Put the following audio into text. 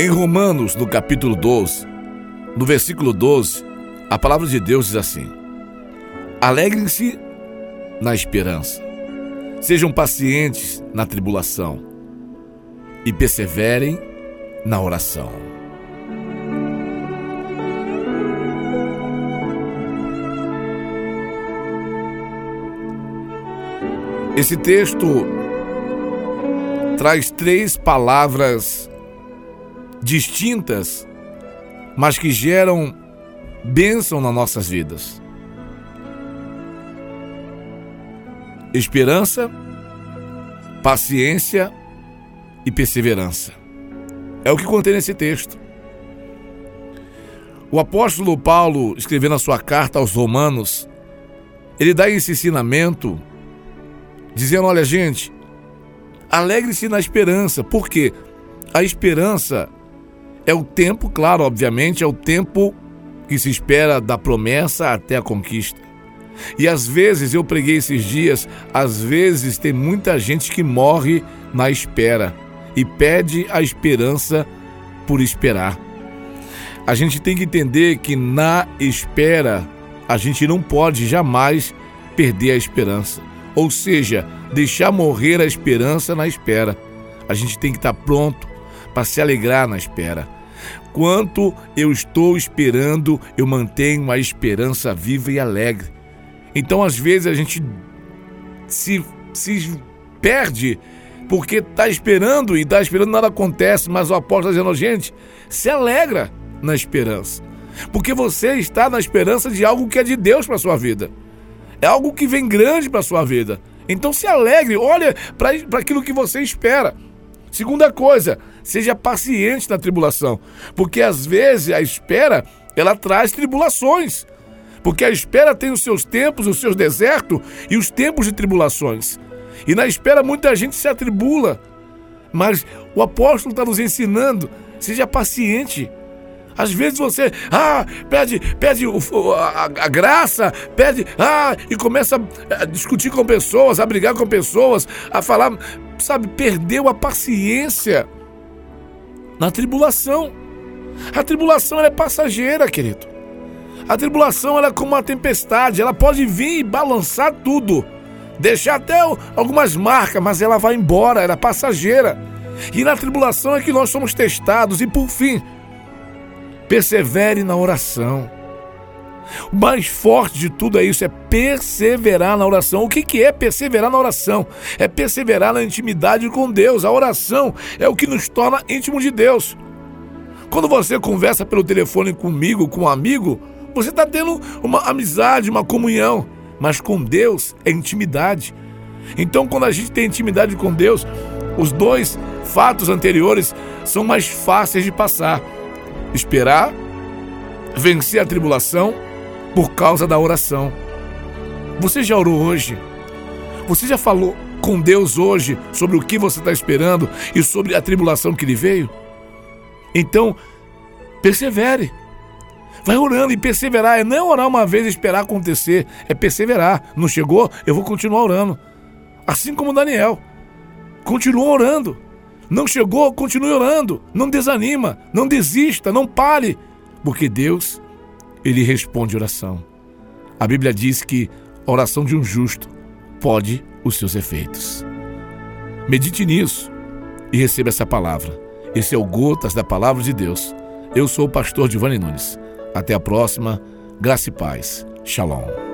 Em Romanos, no capítulo 12, no versículo 12, a palavra de Deus diz assim: Alegrem-se na esperança, sejam pacientes na tribulação e perseverem na oração. Esse texto traz três palavras distintas, mas que geram bênção nas nossas vidas. Esperança, paciência e perseverança. É o que contém nesse texto. O apóstolo Paulo, escrevendo a sua carta aos Romanos, ele dá esse ensinamento dizendo: olha, gente, alegre-se na esperança, porque a esperança é o tempo, claro, obviamente, é o tempo que se espera da promessa até a conquista. E às vezes, eu preguei esses dias, às vezes tem muita gente que morre na espera e pede a esperança por esperar. A gente tem que entender que na espera a gente não pode jamais perder a esperança. Ou seja, deixar morrer a esperança na espera. A gente tem que estar pronto para se alegrar na espera. Quanto eu estou esperando, eu mantenho a esperança viva e alegre. Então, às vezes, a gente se, se perde porque está esperando e está esperando nada acontece, mas o apóstolo está dizendo, gente, se alegra na esperança. Porque você está na esperança de algo que é de Deus para sua vida. É algo que vem grande para sua vida. Então se alegre, olha para aquilo que você espera. Segunda coisa, seja paciente na tribulação, porque às vezes a espera ela traz tribulações. Porque a espera tem os seus tempos, os seus desertos e os tempos de tribulações. E na espera muita gente se atribula. Mas o apóstolo está nos ensinando: seja paciente. Às vezes você, ah, pede, pede a, a, graça, pede, ah, e começa a discutir com pessoas, a brigar com pessoas, a falar, sabe, perdeu a paciência na tribulação. A tribulação é passageira, querido. A tribulação é como uma tempestade, ela pode vir e balançar tudo, deixar até algumas marcas, mas ela vai embora, ela é passageira. E na tribulação é que nós somos testados, e por fim, persevere na oração. O mais forte de tudo é isso, é perseverar na oração. O que, que é perseverar na oração? É perseverar na intimidade com Deus. A oração é o que nos torna íntimo de Deus. Quando você conversa pelo telefone comigo, com um amigo, você está tendo uma amizade, uma comunhão. Mas com Deus é intimidade. Então, quando a gente tem intimidade com Deus, os dois fatos anteriores são mais fáceis de passar: esperar, vencer a tribulação por causa da oração. Você já orou hoje? Você já falou com Deus hoje sobre o que você está esperando e sobre a tribulação que lhe veio? Então, persevere. Vai orando e perseverar. É não orar uma vez e esperar acontecer, é perseverar. Não chegou? Eu vou continuar orando. Assim como Daniel. Continua orando. Não chegou? Continue orando. Não desanima, não desista, não pare. Porque Deus ele responde oração. A Bíblia diz que a oração de um justo pode os seus efeitos. Medite nisso e receba essa palavra. Esse é o Gotas da Palavra de Deus. Eu sou o pastor Giovanni Nunes. Até a próxima. Graça e paz. Shalom.